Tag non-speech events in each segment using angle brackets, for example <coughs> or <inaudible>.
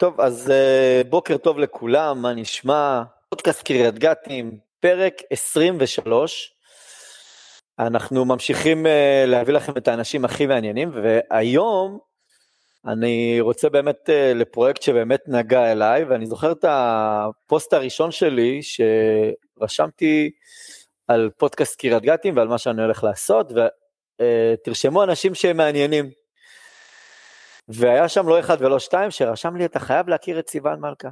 טוב, אז uh, בוקר טוב לכולם, מה נשמע? פודקאסט קריית גתים, פרק 23. אנחנו ממשיכים uh, להביא לכם את האנשים הכי מעניינים, והיום אני רוצה באמת uh, לפרויקט שבאמת נגע אליי, ואני זוכר את הפוסט הראשון שלי, שרשמתי על פודקאסט קריית גתים ועל מה שאני הולך לעשות, ותרשמו אנשים שהם מעניינים. והיה שם לא אחד ולא שתיים שרשם לי, אתה חייב להכיר את סיוון מלכה.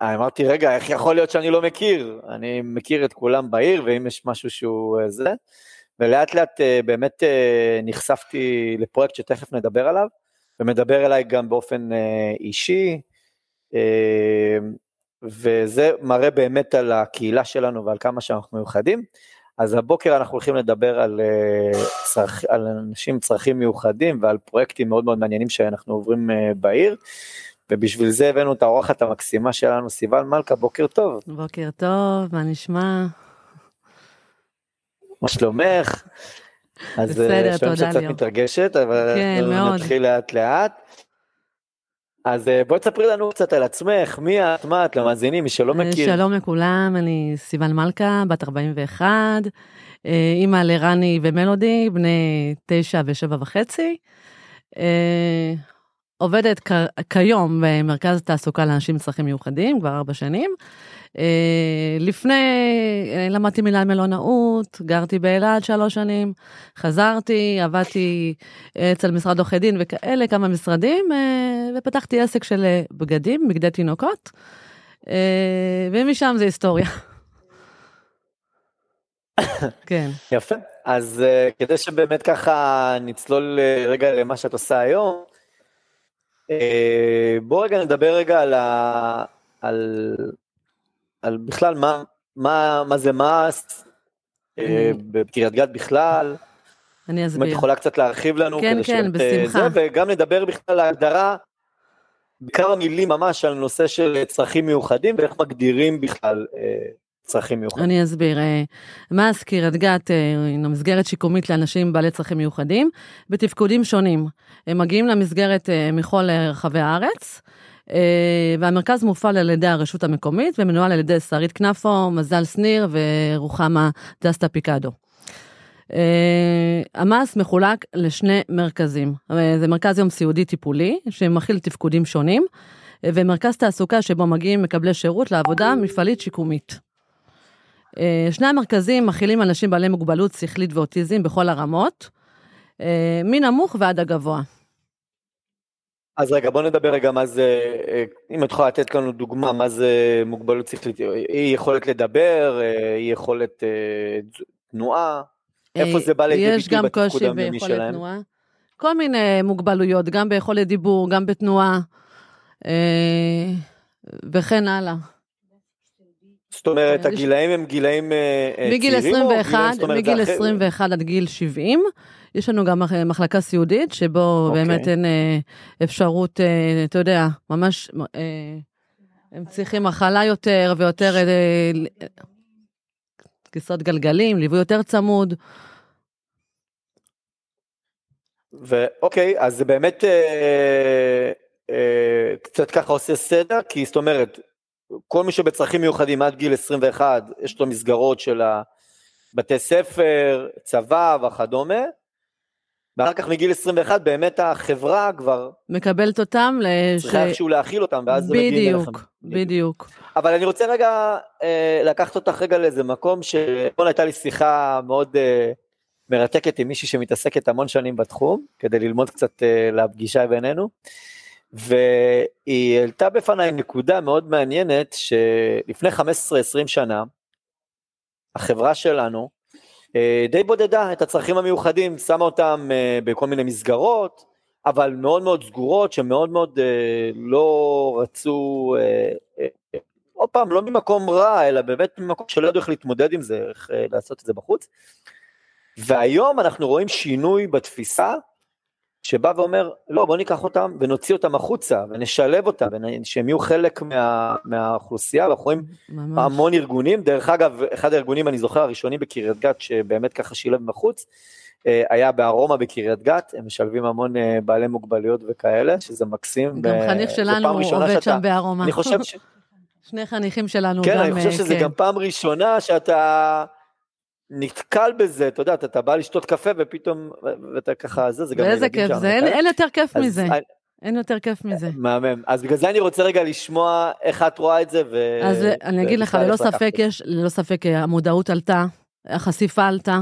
ואמרתי, רגע, איך יכול להיות שאני לא מכיר? אני מכיר את כולם בעיר, ואם יש משהו שהוא אה, זה, ולאט לאט אה, באמת אה, נחשפתי לפרויקט שתכף נדבר עליו, ומדבר אליי גם באופן אישי, וזה מראה באמת על הקהילה שלנו ועל כמה שאנחנו מיוחדים. אז הבוקר אנחנו הולכים לדבר על, אה, צרכ... על אנשים עם צרכים מיוחדים ועל פרויקטים מאוד מאוד מעניינים שאנחנו עוברים אה, בעיר. ובשביל זה הבאנו את האורחת המקסימה שלנו, סיוון מלכה, בוקר טוב. בוקר טוב, מה נשמע? מה שלומך? אז בסדר, אה, תודה ליאור. שאת קצת מתרגשת, אבל כן. נתחיל לאט לאט. אז אה, בואי תספרי לנו קצת על עצמך, מי את, מה את, למאזינים, מי שלא מכיר. שלום לכולם, אני סיוון מלכה, בת 41, אה, אימא לרני ומלודי, בני 9 ו-7 וחצי. אה, עובדת כיום במרכז תעסוקה לאנשים עם צרכים מיוחדים, כבר ארבע שנים. אה, לפני, אה, למדתי מילה מלונאות, גרתי באלעד שלוש שנים, חזרתי, עבדתי אצל משרד עורכי דין וכאלה, כמה משרדים, אה, ופתחתי עסק של בגדים, בגדי תינוקות, ומשם זה היסטוריה. <coughs> כן. יפה. אז כדי שבאמת ככה נצלול רגע למה שאת עושה היום, בוא רגע נדבר רגע על, ה... על על בכלל מה, מה, מה זה מס, אה, בקריית גת בכלל. אני אסביר. אם את יכולה קצת להרחיב לנו. כן, כן, אה, בשמחה. זה, וגם נדבר בכלל על ההגדרה, בכמה מילים ממש על נושא של צרכים מיוחדים ואיך מגדירים בכלל אה, צרכים מיוחדים. אני אסביר. מס קריית גת היא מסגרת שיקומית לאנשים בעלי צרכים מיוחדים בתפקודים שונים. הם מגיעים למסגרת מכל רחבי הארץ. אה, והמרכז מופעל על ידי הרשות המקומית ומנוהל על ידי שרית כנפו, מזל שניר ורוחמה דסטה פיקדו. אה, המס מחולק לשני מרכזים, אה, זה מרכז יום סיעודי טיפולי שמכיל תפקודים שונים, ומרכז תעסוקה שבו מגיעים מקבלי שירות לעבודה מפעלית שיקומית. שני המרכזים מכילים אנשים בעלי מוגבלות שכלית ואוטיזם בכל הרמות, מנמוך ועד הגבוה. אז רגע, בוא נדבר רגע מה זה, אה, אם את יכולה לתת לנו דוגמה, מה זה מוגבלות שכלית, אי יכולת לדבר, אי יכולת אה, תנועה, איפה זה בא לידי ביטוי בתפקוד היומיומי שלהם? יש גם קושי ביכולת תנועה. כל מיני מוגבלויות, גם ביכולת דיבור, גם בתנועה, אה, וכן הלאה. זאת אומרת, הגילאים הם גילאים צעירים? מגיל 21, מגיל 21 עד גיל 70. יש לנו גם מחלקה סיעודית, שבו. אוקיי. באמת אין אה, אפשרות, אה, אתה יודע, ממש, אה, הם צריכים מחלה יותר ויותר, אה, כיסאות גלגלים, ליווי יותר צמוד. ואוקיי, אז זה באמת אה, אה, קצת ככה עושה סדר, כי זאת אומרת, כל מי שבצרכים מיוחדים עד גיל 21, יש לו מסגרות של בתי ספר, צבא וכדומה, ואחר כך מגיל 21 באמת החברה כבר... מקבלת אותם. לש... צריכה איכשהו להכיל אותם, ואז זה מגיע אליכם. בדיוק, בדיוק. אבל אני רוצה רגע אה, לקחת אותך רגע לאיזה מקום, שאתמול הייתה לי שיחה מאוד אה, מרתקת עם מישהי שמתעסקת המון שנים בתחום, כדי ללמוד קצת אה, לפגישה בינינו, והיא העלתה בפניי נקודה מאוד מעניינת, שלפני 15-20 שנה, החברה שלנו, אה, די בודדה את הצרכים המיוחדים, שמה אותם אה, בכל מיני מסגרות, אבל מאוד מאוד סגורות, שמאוד מאוד אה, לא רצו, עוד פעם, לא ממקום רע, אלא באמת ממקום שלא ידעו איך להתמודד עם זה, איך לעשות את זה בחוץ. והיום אנחנו רואים שינוי בתפיסה, שבא ואומר, לא, בוא ניקח אותם ונוציא אותם החוצה, ונשלב אותם, שהם יהיו חלק מה, מהאוכלוסייה, ואנחנו רואים המון ארגונים, דרך אגב, אחד הארגונים, אני זוכר, הראשונים בקריית גת, שבאמת ככה שילב בחוץ, אה, היה בארומה בקריית גת, הם משלבים המון אה, בעלי מוגבלויות וכאלה, שזה מקסים. גם חניך שלנו עובד שם בארומה. אני חושב ש... <laughs> שני חניכים שלנו כן, גם, אני חושב שזה כן. גם פעם ראשונה שאתה נתקל בזה, אתה יודע, אתה, אתה בא לשתות קפה ופתאום, ואתה ככה, זה, זה גם ואיזה כיף זה, אין, אין יותר כיף מזה. אני- אין יותר כיף מזה. מהמם. אז בגלל זה אני רוצה רגע לשמוע איך את רואה את זה, ו... אז אני אגיד לך, ללא ספק. יש, ללא ספק אה, המודעות עלתה, החשיפה עלתה.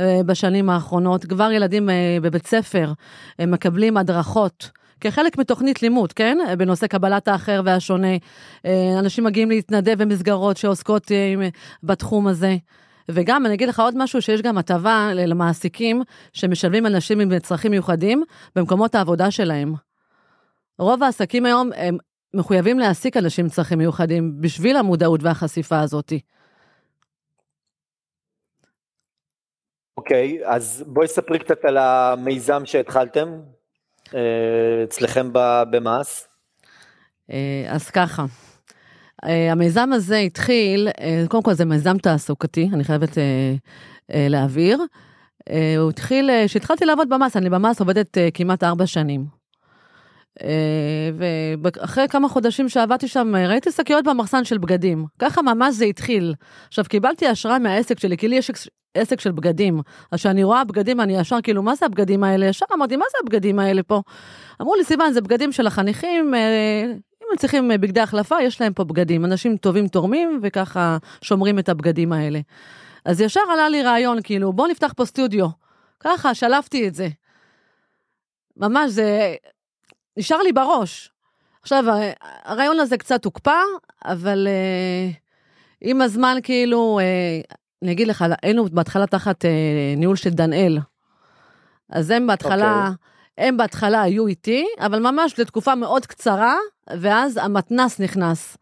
אה, בשנים האחרונות, כבר ילדים אה, בבית ספר מקבלים הדרכות כחלק מתוכנית לימוד, כן? בנושא קבלת האחר והשונה. אנשים מגיעים להתנדב במסגרות שעוסקות בתחום הזה. וגם, אני אגיד לך עוד משהו, שיש גם הטבה למעסיקים שמשלבים אנשים עם צרכים מיוחדים במקומות העבודה שלהם. רוב העסקים היום הם מחויבים להעסיק אנשים עם צרכים מיוחדים בשביל המודעות והחשיפה הזאת. אוקיי, אז בואי ספרי קצת על המיזם שהתחלתם אה, אצלכם במעש. אה, אז ככה, אה, המיזם הזה התחיל, אה, קודם כל זה מיזם תעסוקתי, אני חייבת אה, אה, להבהיר. אה, הוא התחיל, כשהתחלתי לעבוד במס, אני במס עובדת אה, כמעט ארבע שנים. אה, ואחרי כמה חודשים שעבדתי שם, ראיתי שקיות במחסן של בגדים. ככה ממש זה התחיל. עכשיו, קיבלתי השראה מהעסק שלי, כי לי יש עסק של בגדים. אז כשאני רואה בגדים, אני ישר כאילו, מה זה הבגדים האלה? ישר אמרתי, מה זה הבגדים האלה פה? אמרו לי, סיוון, זה בגדים של החניכים, אם הם צריכים אה, בגדי החלפה, יש להם פה בגדים. אנשים טובים תורמים, וככה שומרים את הבגדים האלה. אז ישר עלה לי רעיון, כאילו, בוא נפתח פה סטודיו. ככה, שלפתי את זה. ממש, זה נשאר לי בראש. עכשיו, הרעיון הזה קצת הוקפא, אבל אה, עם הזמן, כאילו, אה, אני אגיד לך, היינו בהתחלה תחת אה, ניהול של דנאל. אז הם בהתחלה, הם בהתחלה היו איתי, אבל ממש לתקופה מאוד קצרה, ואז המתנס נכנס.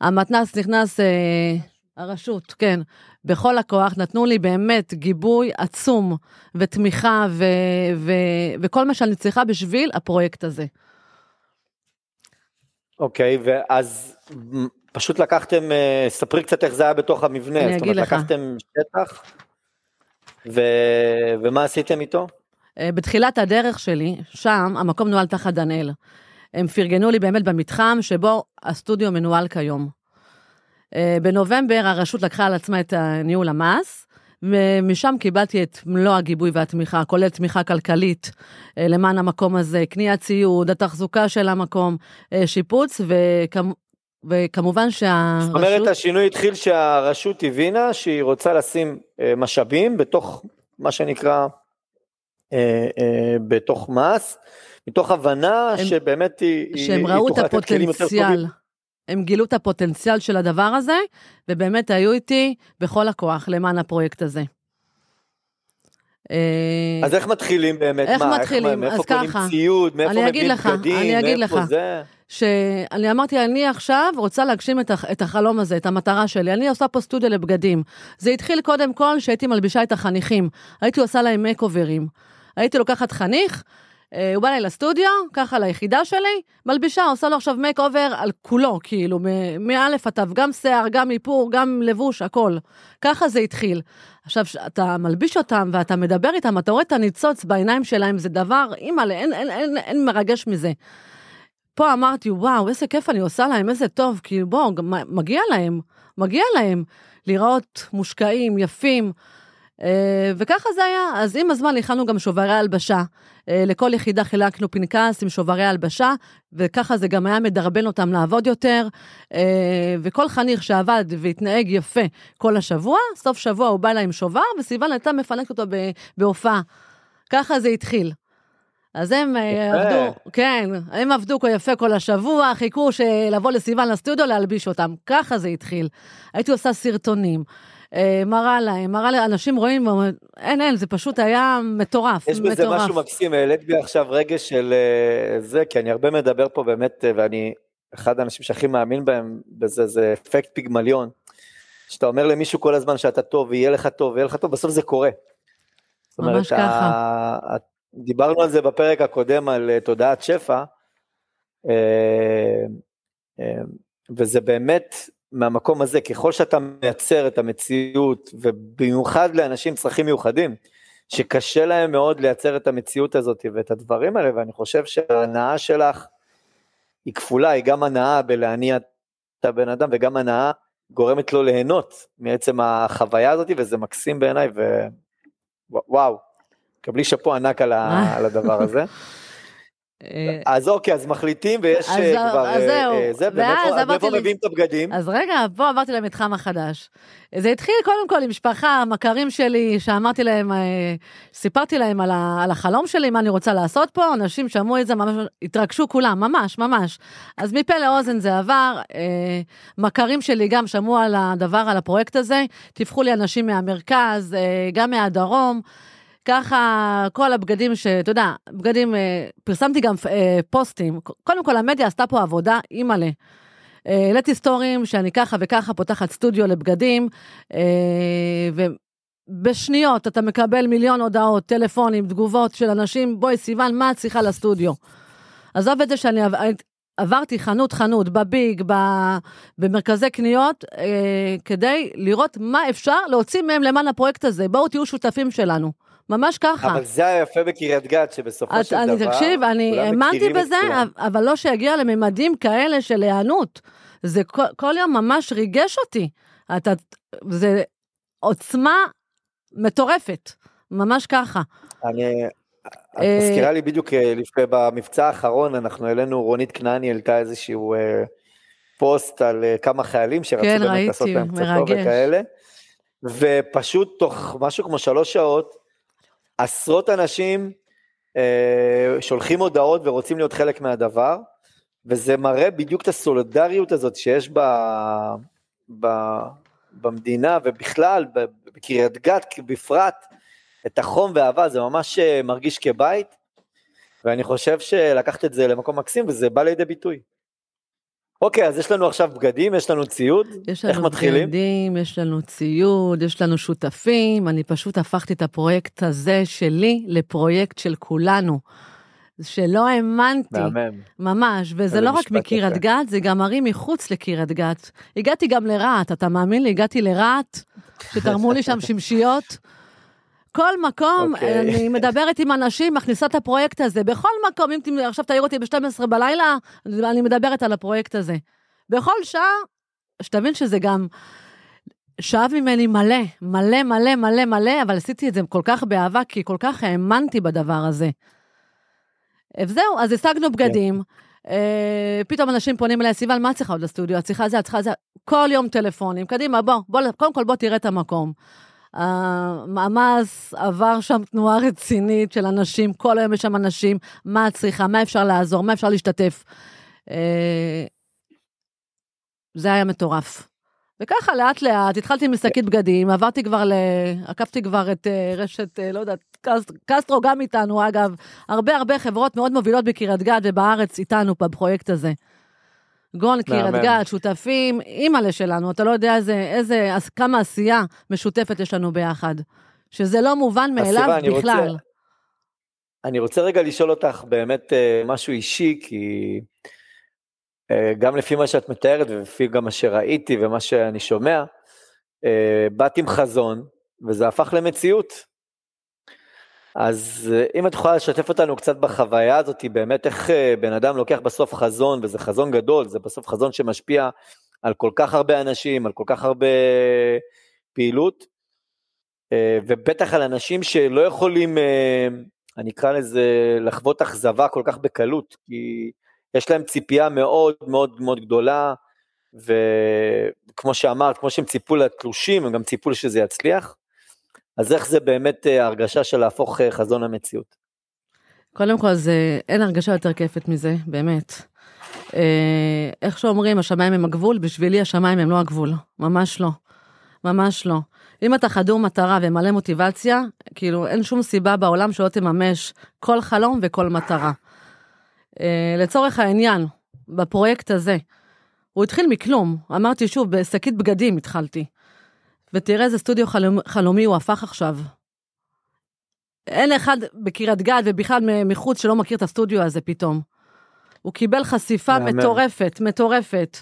המתנס נכנס, אה, הרשות, כן, בכל הכוח, נתנו לי באמת גיבוי עצום ותמיכה ו- ו- וכל מה שאני צריכה בשביל הפרויקט הזה. אוקיי, ואז מ, פשוט לקחתם, אה, ספרי קצת איך זה היה בתוך המבנה. אני זאת אגיד אומרת, לך. לקחתם שטח, ו... ומה עשיתם איתו? אה, בתחילת הדרך שלי, שם המקום נוהל תחת דנאל. הם פרגנו לי באמת במתחם שבו הסטודיו מנוהל כיום. אה, בנובמבר הרשות לקחה על עצמה את ניהול המס, ומשם קיבלתי את מלוא הגיבוי והתמיכה, כולל תמיכה כלכלית אה, למען המקום הזה, קניית ציוד, התחזוקה של המקום, שיפוץ, וכמ... וכמובן שהרשות... זאת אומרת, השינוי התחיל שהרשות הבינה שהיא רוצה לשים משאבים בתוך מה שנקרא, אה, אה, בתוך מס, מתוך הבנה הם- שבאמת היא, היא- שהם היא ראו את יותר טובים. הפוטנציאל. הם גילו את הפוטנציאל של הדבר הזה, ובאמת היו איתי בכל הכוח למען הפרויקט הזה. אה, אז איך מתחילים באמת? איך מה, מתחילים? מאיפה אז קונים ככה, ציוד, מאיפה מביאים בגדים, אני אגיד מאיפה לך. זה? שאני אמרתי, אני עכשיו רוצה להגשים את, הח- את החלום הזה, את המטרה שלי. אני עושה פה סטודיו לבגדים. זה התחיל קודם כל שהייתי מלבישה את החניכים. הייתי עושה להם make-over ים. הייתי לוקחת חניך, אה, הוא בא אליי לסטודיו, ככה ליחידה שלי, מלבישה, עושה לו עכשיו make-over על כולו, כאילו, מאלף עד תו, גם שיער, גם איפור, גם לבוש, הכל. ככה זה התחיל. עכשיו, אתה מלביש אותם ואתה מדבר איתם, אתה רואה את הניצוץ בעיניים שלהם, זה דבר, אימא'לה, אין, אין, אין, אין מרגש מזה. פה אמרתי, וואו, איזה כיף אני עושה להם, איזה טוב, כי בואו, מגיע להם, מגיע להם לראות מושקעים, יפים. אה, וככה זה היה. אז עם הזמן הכנו גם שוברי הלבשה. אה, לכל יחידה חילקנו פנקס עם שוברי הלבשה, וככה זה גם היה מדרבן אותם לעבוד יותר. אה, וכל חניך שעבד והתנהג יפה כל השבוע, סוף שבוע הוא בא אליי עם שובר, וסיוון הייתה מפנקת אותו בהופעה. ככה זה התחיל. אז הם יפה. עבדו, כן, הם עבדו כה יפה כל השבוע, חיכו לבוא לסיוון לסטודיו להלביש אותם. ככה זה התחיל. הייתי עושה סרטונים, מראה להם, מראה להם, אנשים רואים, אין, אין, זה פשוט היה מטורף, יש בזה מטורף. משהו מקסים, העלית בי עכשיו רגש של אה, זה, כי אני הרבה מדבר פה באמת, אה, ואני אחד האנשים שהכי מאמין בהם, בזה זה אפקט פיגמליון. שאתה אומר למישהו כל הזמן שאתה טוב, ויהיה לך טוב, ויהיה לך טוב, בסוף זה קורה. זאת אומרת, ממש ככה. ה- דיברנו על זה בפרק הקודם, על אה, תודעת שפע, אה, אה, וזה באמת מהמקום הזה, ככל שאתה מייצר את המציאות, ובמיוחד לאנשים צרכים מיוחדים, שקשה להם מאוד לייצר את המציאות הזאת ואת הדברים האלה, ואני חושב שההנאה שלך היא כפולה, היא גם הנאה בלהניע את הבן אדם וגם הנאה גורמת לו ליהנות מעצם החוויה הזאת, וזה מקסים בעיניי, ווואו, קבלי שאפו ענק על, ה... על הדבר הזה. <laughs> אה, אז אוקיי, אז מחליטים ויש אה, כבר... אז זהו. אה, זה, ומאיפה מביאים את הבגדים? אז רגע, פה עברתי למתחם החדש. זה התחיל קודם כל עם משפחה, מכרים שלי, שאמרתי להם, סיפרתי להם על, החלום שלי, מה אני רוצה לעשות פה, אנשים שמעו את זה, ממש התרגשו כולם, ממש, ממש. אז מפה לאוזן זה עבר, מכרים שלי גם שמעו על הדבר, על הפרויקט הזה, טיווחו לי אנשים מהמרכז, גם מהדרום. ככה כל הבגדים שאתה יודע, בגדים, אה, פרסמתי גם אה, פוסטים. קודם כל המדיה עשתה פה עבודה אימא'לה. אה, העליתי סטורים שאני ככה וככה פותחת סטודיו לבגדים, ובשניות אתה מקבל מיליון הודעות, טלפונים, תגובות של אנשים, בואי סיוון, מה את צריכה לסטודיו? עזוב את זה שאני עברתי חנות חנות בביג, במרכזי קניות, אה, כדי לראות מה אפשר להוציא מהם למען הפרויקט הזה. בואו תהיו שותפים שלנו. ממש ככה. אבל זה היפה בקריית גת, שבסופו את, של אני, דבר, תקשיב, אני האמנתי בזה, אבל לא שיגיע לממדים כאלה של היענות. זה כל, כל יום ממש ריגש אותי. אתה, זה עוצמה מטורפת, ממש ככה. אני, את אה, מזכירה לי בדיוק אה, לפני, במבצע האחרון, אנחנו העלינו, רונית כנעני העלתה איזשהו אה, פוסט על כמה חיילים שרצו כן, באמת לעשות להם קצת טוב וכאלה. ופשוט תוך משהו כמו שלוש שעות, עשרות אנשים אה, שולחים הודעות ורוצים להיות חלק מהדבר, וזה מראה בדיוק את הסולידריות הזאת שיש ב, ב, במדינה ובכלל, בקריית גת בפרט, את החום והאהבה, זה ממש אה, מרגיש כבית, ואני חושב שלקחת את זה למקום מקסים וזה בא לידי ביטוי. אוקיי, אז יש לנו עכשיו בגדים, יש לנו ציוד, יש לנו איך מתחילים? בגדים, יש לנו ציוד, יש לנו שותפים, אני פשוט הפכתי את הפרויקט הזה שלי לפרויקט של כולנו. שלא האמנתי, מהמם. ממש, וזה לא רק מקריית גת, זה גם ערים מחוץ לקריית גת. הגעתי גם לרהט, אתה מאמין לי? הגעתי לרהט, שתרמו לי שם <laughs> שמשיות. כל מקום, okay. אוקיי. אני מדברת עם אנשים, מכניסה את הפרויקט הזה. בכל מקום, אם עכשיו תעיר אותי ב-12 בלילה, אני מדברת על הפרויקט הזה. בכל שעה, שתבין שזה גם שאב ממני מלא, מלא, מלא, מלא, מלא, אבל עשיתי את זה כל כך באהבה, כי כל כך האמנתי בדבר הזה. וזהו, אז השגנו בגדים. כן. אה, פתאום אנשים פונים אליי, סיבל, מה את צריכה עוד לסטודיו? את צריכה זה, את צריכה זה. כל יום טלפונים, קדימה, בוא, בוא, קודם כל בוא תראה את המקום. המעמס עבר שם תנועה רצינית של אנשים, כל היום יש שם אנשים, מה את צריכה, מה אפשר לעזור, מה אפשר להשתתף. אה, זה היה מטורף. וככה לאט לאט התחלתי עם שקית בגדים, עברתי כבר ל... עקפתי כבר את אה, רשת, אה, לא יודעת, קסטרו גם איתנו, אגב, הרבה הרבה חברות מאוד מובילות בקריית גת ובארץ איתנו בפרויקט הזה. גון, קריית גת, שותפים, אימא'לה שלנו, אתה לא יודע איזה, איזה, כמה עשייה משותפת יש לנו ביחד. שזה לא מובן מאליו בכלל. רוצה, אני רוצה רגע לשאול אותך באמת אה, משהו אישי, כי אה, גם לפי מה שאת מתארת ולפי גם מה שראיתי ומה שאני שומע, אה, באת עם חזון, וזה הפך למציאות. אז אה, אם את יכולה לשתף אותנו קצת בחוויה הזאת, באמת איך אה, בן אדם לוקח בסוף חזון, וזה חזון גדול, זה בסוף חזון שמשפיע על כל כך הרבה אנשים, על כל כך הרבה פעילות, אה, ובטח על אנשים שלא יכולים, אני אקרא לזה, לחוות אכזבה כל כך בקלות, כי יש להם ציפייה מאוד מאוד מאוד גדולה, וכמו שאמרת, כמו שהם ציפו לתלושים, הם גם ציפו שזה יצליח. אז איך זה באמת אה, הרגשה של להפוך אה, חזון למציאות? קודם כל, זה, אין הרגשה יותר כיפת מזה, באמת. אה, איך שאומרים, השמיים הם הגבול, בשבילי השמיים הם לא הגבול, ממש לא. ממש לא. אם אתה חדור מטרה ומלא מוטיבציה, כאילו אין שום סיבה בעולם שלא תממש כל חלום וכל מטרה. לצורך העניין, בפרויקט הזה, הוא התחיל מכלום, אמרתי שוב, בשקית בגדים התחלתי. ותראה איזה סטודיו חלומ, חלומי הוא הפך עכשיו. אין אחד בקריית גת ובכלל מחוץ שלא מכיר את הסטודיו הזה פתאום. הוא קיבל חשיפה מאמן. מטורפת, מטורפת.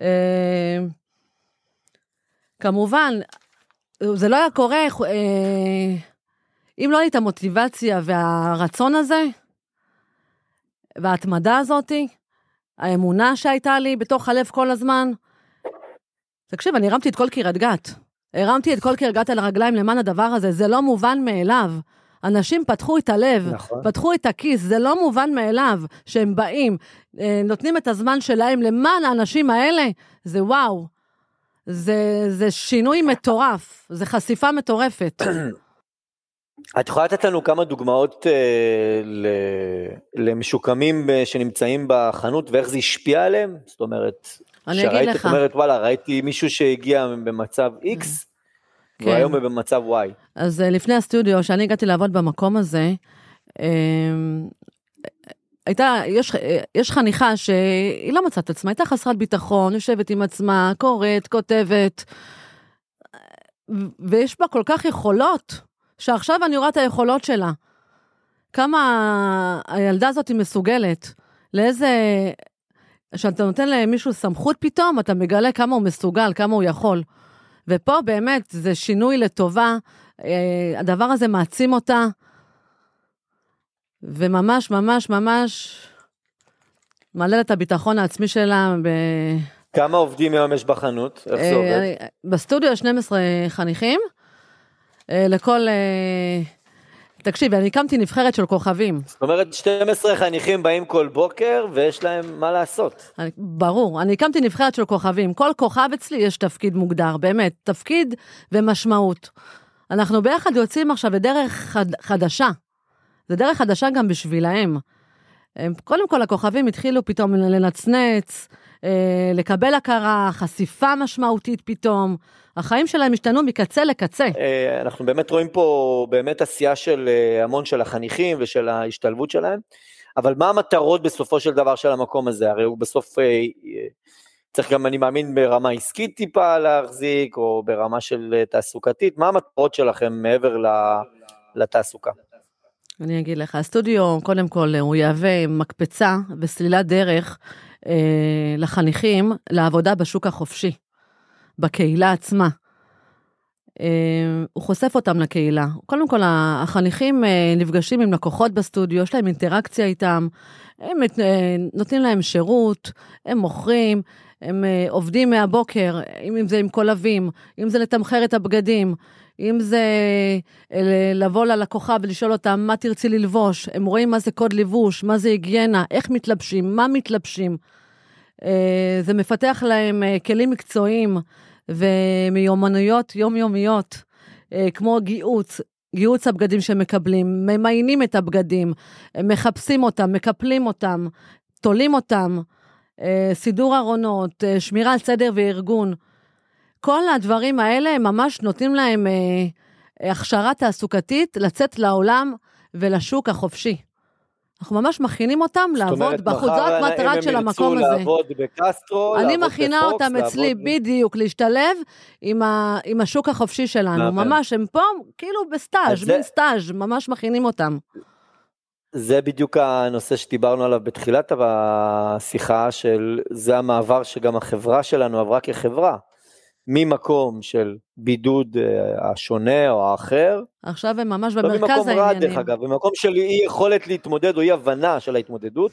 אה, כמובן, זה לא היה קורה אה, אם לא הייתה המוטיבציה והרצון הזה, וההתמדה הזאתי, האמונה שהייתה לי בתוך הלב כל הזמן, תקשיב, אני הרמתי את כל קריית גת. הרמתי את כל קריית גת על הרגליים למען הדבר הזה, זה לא מובן מאליו. אנשים פתחו את הלב, נכון. פתחו את הכיס, זה לא מובן מאליו שהם באים, אה, נותנים את הזמן שלהם למען האנשים האלה, זה וואו. זה, זה שינוי מטורף, זה חשיפה מטורפת. <clears throat> את יכולה לתת לנו כמה דוגמאות אה, למשוקמים אה, שנמצאים בחנות ואיך זה השפיע עליהם? זאת אומרת, אני אגיד לך. את אומרת, וואלה, ראיתי מישהו שהגיע במצב X, כן. והיום הוא במצב Y. אז אה, לפני הסטודיו, כשאני הגעתי לעבוד במקום הזה, אה, הייתה, יש, אה, יש חניכה שהיא לא מצאת עצמה, הייתה חסרת ביטחון, יושבת עם עצמה, קוראת, כותבת, ויש בה כל כך יכולות, שעכשיו אני רואה את היכולות שלה. כמה הילדה הזאת היא מסוגלת, לאיזה... כשאתה נותן למישהו סמכות פתאום, אתה מגלה כמה הוא מסוגל, כמה הוא יכול. ופה באמת זה שינוי לטובה, אה, הדבר הזה מעצים אותה, וממש, ממש, ממש מעלה את הביטחון העצמי שלה. ב... כמה עובדים היום יש בחנות? איך זה אה, עובד? בסטודיו 12 חניכים, אה, לכל... תקשיב, אני הקמתי נבחרת של כוכבים. זאת אומרת, 12 חניכים באים כל בוקר ויש להם מה לעשות. אני, ברור, אני הקמתי נבחרת של כוכבים. כל כוכב אצלי יש תפקיד מוגדר, באמת, תפקיד ומשמעות. אנחנו ביחד יוצאים עכשיו לדרך חד, חדשה. זה דרך חדשה גם בשבילהם. קודם כל, הכוכבים התחילו פתאום לנצנץ, אה, לקבל הכרה, חשיפה משמעותית פתאום. החיים שלהם השתנו מקצה לקצה. אה, אנחנו באמת רואים פה באמת עשייה של אה, המון של החניכים ושל ההשתלבות שלהם, אבל מה המטרות בסופו של דבר של המקום הזה? הרי הוא בסוף צריך גם, אני מאמין, ברמה עסקית טיפה להחזיק, או ברמה של תעסוקתית, מה המטרות שלכם מעבר לתעסוקה? אני אגיד לך, הסטודיו, קודם כל, הוא יהווה מקפצה וסלילת דרך אה, לחניכים לעבודה בשוק החופשי, בקהילה עצמה. אה, הוא חושף אותם לקהילה. קודם כל, החניכים אה, נפגשים עם לקוחות בסטודיו, יש להם אינטראקציה איתם, הם אה, נותנים להם שירות, הם מוכרים, הם עובדים מהבוקר, אם זה עם קולבים, אם זה לתמחר את הבגדים, אם זה לבוא ללקוחה ולשאול אותה מה תרצי ללבוש, הם רואים מה זה קוד לבוש, מה זה היגיינה, איך מתלבשים, מה מתלבשים. אה, זה מפתח להם אה, כלים מקצועיים ומיומנויות יומיומיות, כמו גיהוץ, גיהוץ הבגדים שהם מקבלים, ממיינים את הבגדים, מחפשים אותם, מקפלים אותם, תולים אותם, סידור ארונות, שמירה על סדר וארגון. כל הדברים האלה ממש נותנים להם אה, הכשרה תעסוקתית לצאת לעולם ולשוק החופשי. אנחנו ממש מכינים אותם לעבוד בחוץ, זאת מטרת של המקום הזה. אם הם ירצו לעבוד בקסטרו, אני מכינה בפוקס, אותם אצלי לעבוד... בדיוק, להשתלב עם, ה, עם השוק החופשי שלנו. ממש, הם פה כאילו בסטאז', מין סטאז', ממש מכינים אותם. זה בדיוק הנושא שדיברנו עליו בתחילת השיחה, של זה המעבר שגם החברה שלנו עברה כחברה. ממקום של בידוד אה, השונה או האחר. עכשיו הם ממש במרכז העניינים. לא ממקום רע דרך אגב, במקום של אי יכולת להתמודד או אי הבנה של ההתמודדות,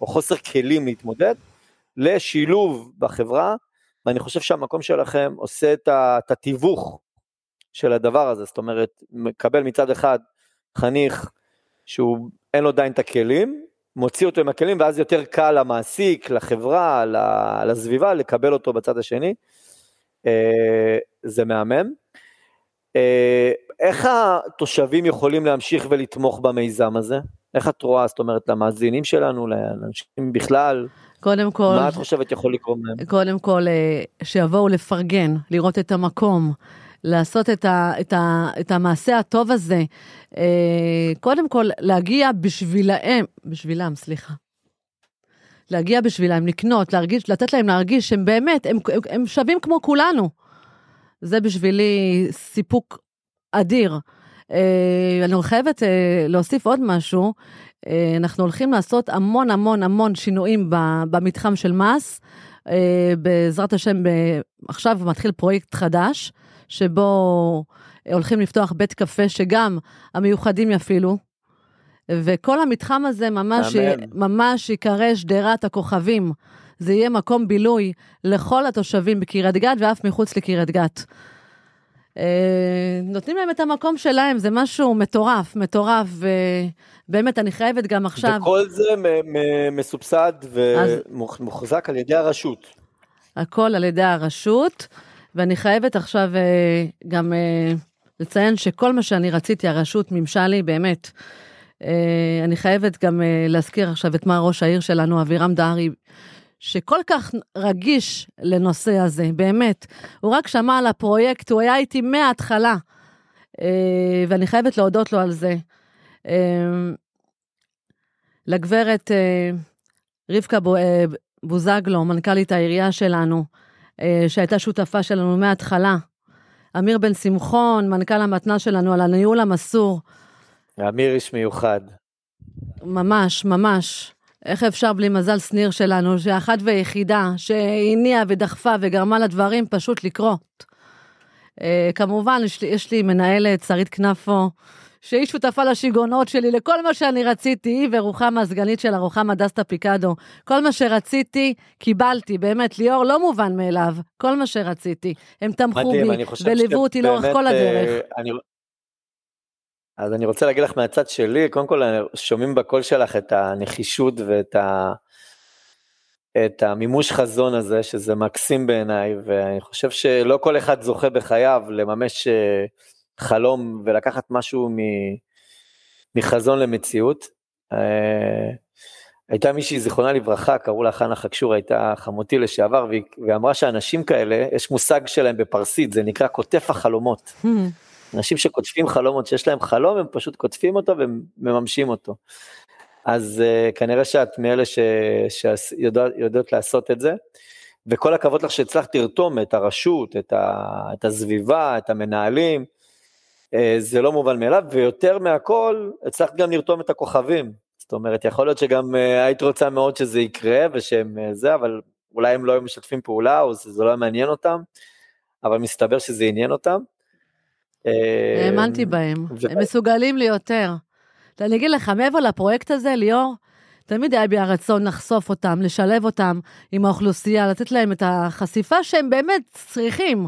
או חוסר כלים להתמודד, לשילוב בחברה, ואני חושב שהמקום שלכם עושה את התיווך של הדבר הזה, זאת אומרת, מקבל מצד אחד חניך שהוא אין לו עדיין את הכלים, מוציא אותו עם הכלים ואז יותר קל למעסיק, לחברה, לסביבה, לקבל אותו בצד השני. אה, זה מהמם. אה, איך התושבים יכולים להמשיך ולתמוך במיזם הזה? איך את רואה, זאת אומרת, למאזינים שלנו, לאנשים בכלל? קודם כל... מה את חושבת יכול לקרות להם? קודם כל, אה, שיבואו לפרגן, לראות את המקום, לעשות את, ה, את, ה, את המעשה הטוב הזה. קודם כל, להגיע בשבילהם, בשבילם, סליחה. להגיע בשבילם, לקנות, להרגיש, לתת להם להרגיש שהם באמת, הם, הם, שווים כמו כולנו. זה בשבילי סיפוק אדיר. אה, אני חייבת אה, להוסיף עוד משהו. אה, אנחנו הולכים לעשות המון המון המון שינויים במתחם של מס. בעזרת השם, עכשיו מתחיל פרויקט חדש, שבו הולכים לפתוח בית קפה שגם המיוחדים יפעילו. וכל המתחם הזה ממש, ממש ייקרא שדרת הכוכבים. זה יהיה מקום בילוי לכל התושבים בקריית גת ואף מחוץ לקריית גת. אה, נותנים להם את המקום שלהם, זה משהו מטורף, מטורף, ובאמת, אני חייבת גם עכשיו... וכל זה מסובסד ומוחזק על ידי הרשות. הכל על ידי הרשות, ואני חייבת עכשיו אה, גם אה, לציין שכל מה שאני רציתי, הרשות מימשה לי, באמת. אני חייבת גם להזכיר עכשיו את מה ראש העיר שלנו, אבירם דהרי, שכל כך רגיש לנושא הזה, באמת. הוא רק שמע על הפרויקט, הוא היה איתי מההתחלה, אה, ואני חייבת להודות לו על זה. אה, לגברת אה, רבקה בוזגלו, מנכ"לית העירייה שלנו, שהייתה שותפה שלנו מההתחלה. אמיר בן שמחון, מנכ"ל המתנ"ס שלנו, על הניהול המסור. אמיר איש מיוחד. ממש, ממש. איך אפשר בלי מזל שניר שלנו, שאחת ויחידה, שהניעה ודחפה וגרמה לדברים פשוט לקרות. Uh, כמובן, יש לי, יש לי מנהלת, שרית כנפו, שהיא שותפה לשיגעונות שלי, לכל מה שאני רציתי, היא ורוחמה, הסגנית שלה, רוחמה דסטה פיקדו. כל מה שרציתי, קיבלתי, באמת, ליאור, לא מובן מאליו, כל מה שרציתי. הם תמכו בי וליוו אותי לאורך כל הדרך. Uh, אני, אז אני רוצה להגיד לך מהצד שלי, קודם כל שומעים בקול שלך את הנחישות ואת ה... את המימוש חזון הזה, שזה מקסים בעיניי, ואני חושב שלא כל אחד זוכה בחייו לממש אה, חלום ולקחת משהו מ... מחזון למציאות. אה, הייתה מישהי, זיכרונה לברכה, קראו לה חנה חקשור, הייתה חמותי לשעבר, והיא, ואמרה שאנשים כאלה, יש מושג שלהם בפרסית, זה נקרא כותף החלומות. אנשים שקוטפים חלומות, שיש להם חלום, הם פשוט קוטפים אותו ומממשים אותו. אז uh, כנראה שאת מאלה שיודעות לעשות את זה, וכל הכבוד לך שהצלחת לרתום את הרשות, את, ה, את הסביבה, את המנהלים, uh, זה לא מובן מאליו, ויותר מהכל, הצלחת גם לרתום את הכוכבים. זאת אומרת, יכול להיות שגם uh, היית רוצה מאוד שזה יקרה, ושהם uh, זה, אבל אולי הם לא היו משתפים פעולה, או זה, זה לא מעניין אותם, אבל מסתבר שזה עניין אותם. האמנתי בהם, הם מסוגלים ליותר. אני אגיד לך, מעבר לפרויקט הזה, ליאור, תמיד היה בי הרצון לחשוף אותם, לשלב אותם עם האוכלוסייה, לתת להם את החשיפה שהם באמת צריכים.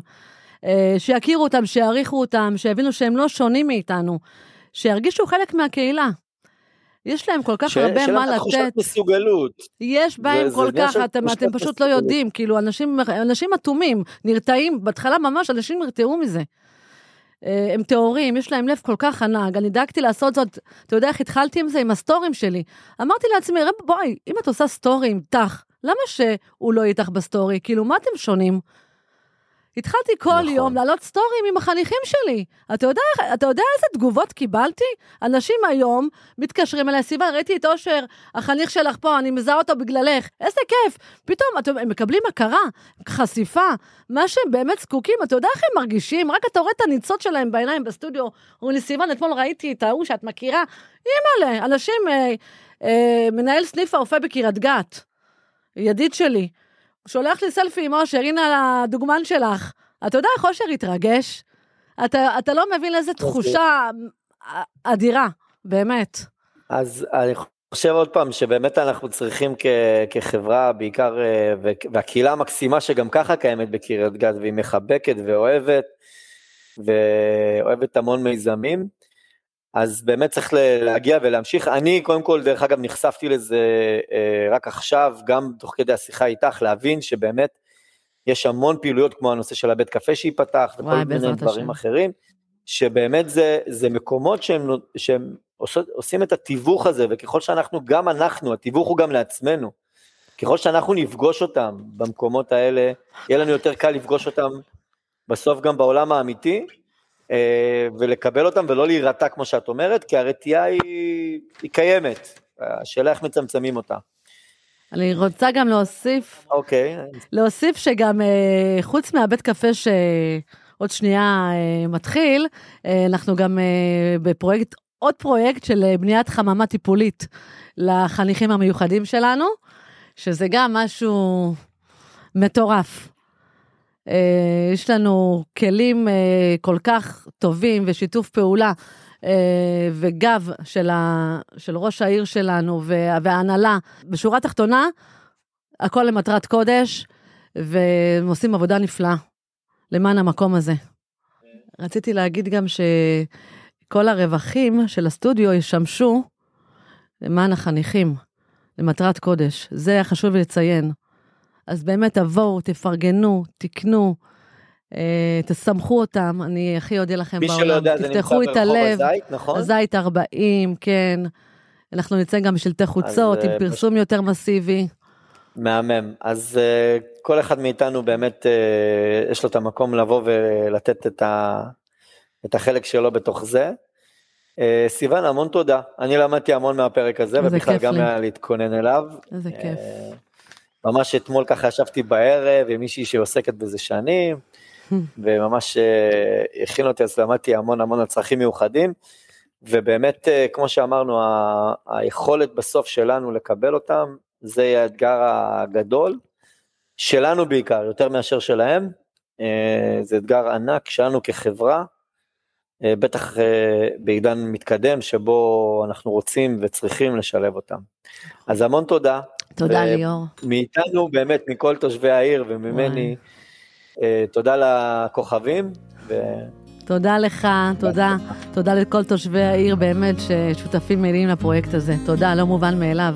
אה, שיכירו אותם, שיעריכו אותם, שיבינו שהם לא שונים מאיתנו, שירגישו חלק מהקהילה. יש להם כל כך ש... הרבה מה לתת. שלהם תחושת מסוגלות. יש בהם זה, כל זה כך, אתם, אתם פשוט לא יודעים, כאילו, אנשים, אנשים אטומים, נרתעים, בהתחלה ממש אנשים נרתעו מזה. אה, הם טהורים, יש להם לב כל כך ענג, אני דאגתי לעשות זאת, אתה יודע איך התחלתי עם זה? עם הסטורים שלי. אמרתי לעצמי, רב, בואי, אם את עושה סטורי עם תח, למה שהוא לא יהיה איתך בסטורי? כאילו, מה אתם שונים? התחלתי כל נכון. יום לעלות סטורים עם החניכים שלי. אתה יודע, אתה יודע איזה תגובות קיבלתי? אנשים היום מתקשרים אליי, סיוון, ראיתי את אושר, החניך שלך פה, אני מזהה אותו בגללך. איזה כיף. פתאום אתם, הם מקבלים הכרה, חשיפה, מה שהם באמת זקוקים. אתה יודע איך הם מרגישים? רק אתה רואה את הניצוץ שלהם בעיניים בסטודיו. אומרים לי, סיוון, אתמול ראיתי את ההוא שאת מכירה. אימא'לה, אנשים, אה, אה, מנהל סניף הרופא בקריית גת, ידיד שלי. שולח לי סלפי עם אושר, הנה הדוגמן שלך. אתה יודע איך אושר התרגש? אתה, אתה לא מבין איזה אוקיי. תחושה אדירה, באמת. אז אני חושב עוד פעם שבאמת אנחנו צריכים כ, כחברה בעיקר, אה, והקהילה המקסימה שגם ככה קיימת בקריית גת והיא מחבקת ואוהבת, ואוהבת המון מיזמים. אז באמת צריך להגיע ולהמשיך. אני קודם כל, דרך אגב, נחשפתי לזה אה, רק עכשיו, גם תוך כדי השיחה איתך, להבין שבאמת יש המון פעילויות כמו הנושא של הבית קפה שייפתח, וכל וואי, מיני דברים השם. אחרים, שבאמת זה, זה מקומות שהם, שהם עושות, עושים את התיווך הזה, וככל שאנחנו, גם אנחנו, התיווך הוא גם לעצמנו. ככל שאנחנו נפגוש אותם במקומות האלה, יהיה לנו יותר קל לפגוש אותם בסוף גם בעולם האמיתי, ולקבל אותם ולא להירתע כמו שאת אומרת, כי הרתיעה היא, היא קיימת, השאלה איך מצמצמים אותה. אני רוצה גם להוסיף, אוקיי. להוסיף שגם אה, חוץ מהבית קפה שעוד שנייה אה, מתחיל, אנחנו גם בפרויקט, עוד פרויקט של בניית חממה טיפולית לחניכים המיוחדים שלנו, שזה גם משהו מטורף. אה, יש לנו כלים אה, כל כך טובים ושיתוף פעולה אה, וגב של, ה, של ראש העיר שלנו וההנהלה. בשורה התחתונה, הכל למטרת קודש, והם עושים עבודה נפלאה למען המקום הזה. רציתי להגיד גם שכל הרווחים של הסטודיו ישמשו למען החניכים, למטרת קודש. זה היה חשוב לציין. אז באמת תבואו, תפרגנו, תקנו, אה, תסמכו אותם, אני הכי אודה לכם בעולם. מי שלא יודע, זה נמצא ברחוב הזית, נכון? הזית 40, כן. אנחנו נצא גם בשלטי חוצות, עם אה, פרסום פש... יותר מסיבי. מהמם. אז uh, כל אחד מאיתנו באמת, uh, יש לו את המקום לבוא ולתת את, ה, את החלק שלו בתוך זה. Uh, סיוון, המון תודה. אני למדתי המון מהפרק הזה, ובכלל גם לי. להתכונן אליו. איזה כיף. ממש אתמול ככה ישבתי בערב עם מישהי שעוסקת בזה שנים, וממש uh, הכין אותי, אז למדתי המון המון על צרכים מיוחדים, ובאמת, uh, כמו שאמרנו, ה- היכולת בסוף שלנו לקבל אותם, זה יהיה האתגר הגדול, שלנו בעיקר, יותר מאשר שלהם, uh, זה אתגר ענק שלנו כחברה, בטח בעידן מתקדם שבו אנחנו רוצים וצריכים לשלב אותם. אז המון תודה. תודה ליאור. מאיתנו, באמת, מכל תושבי העיר וממני, אה, תודה לכוכבים. ו... תודה לך, תודה, תודה לכל תושבי העיר באמת ששותפים מלאים לפרויקט הזה. תודה, לא מובן מאליו.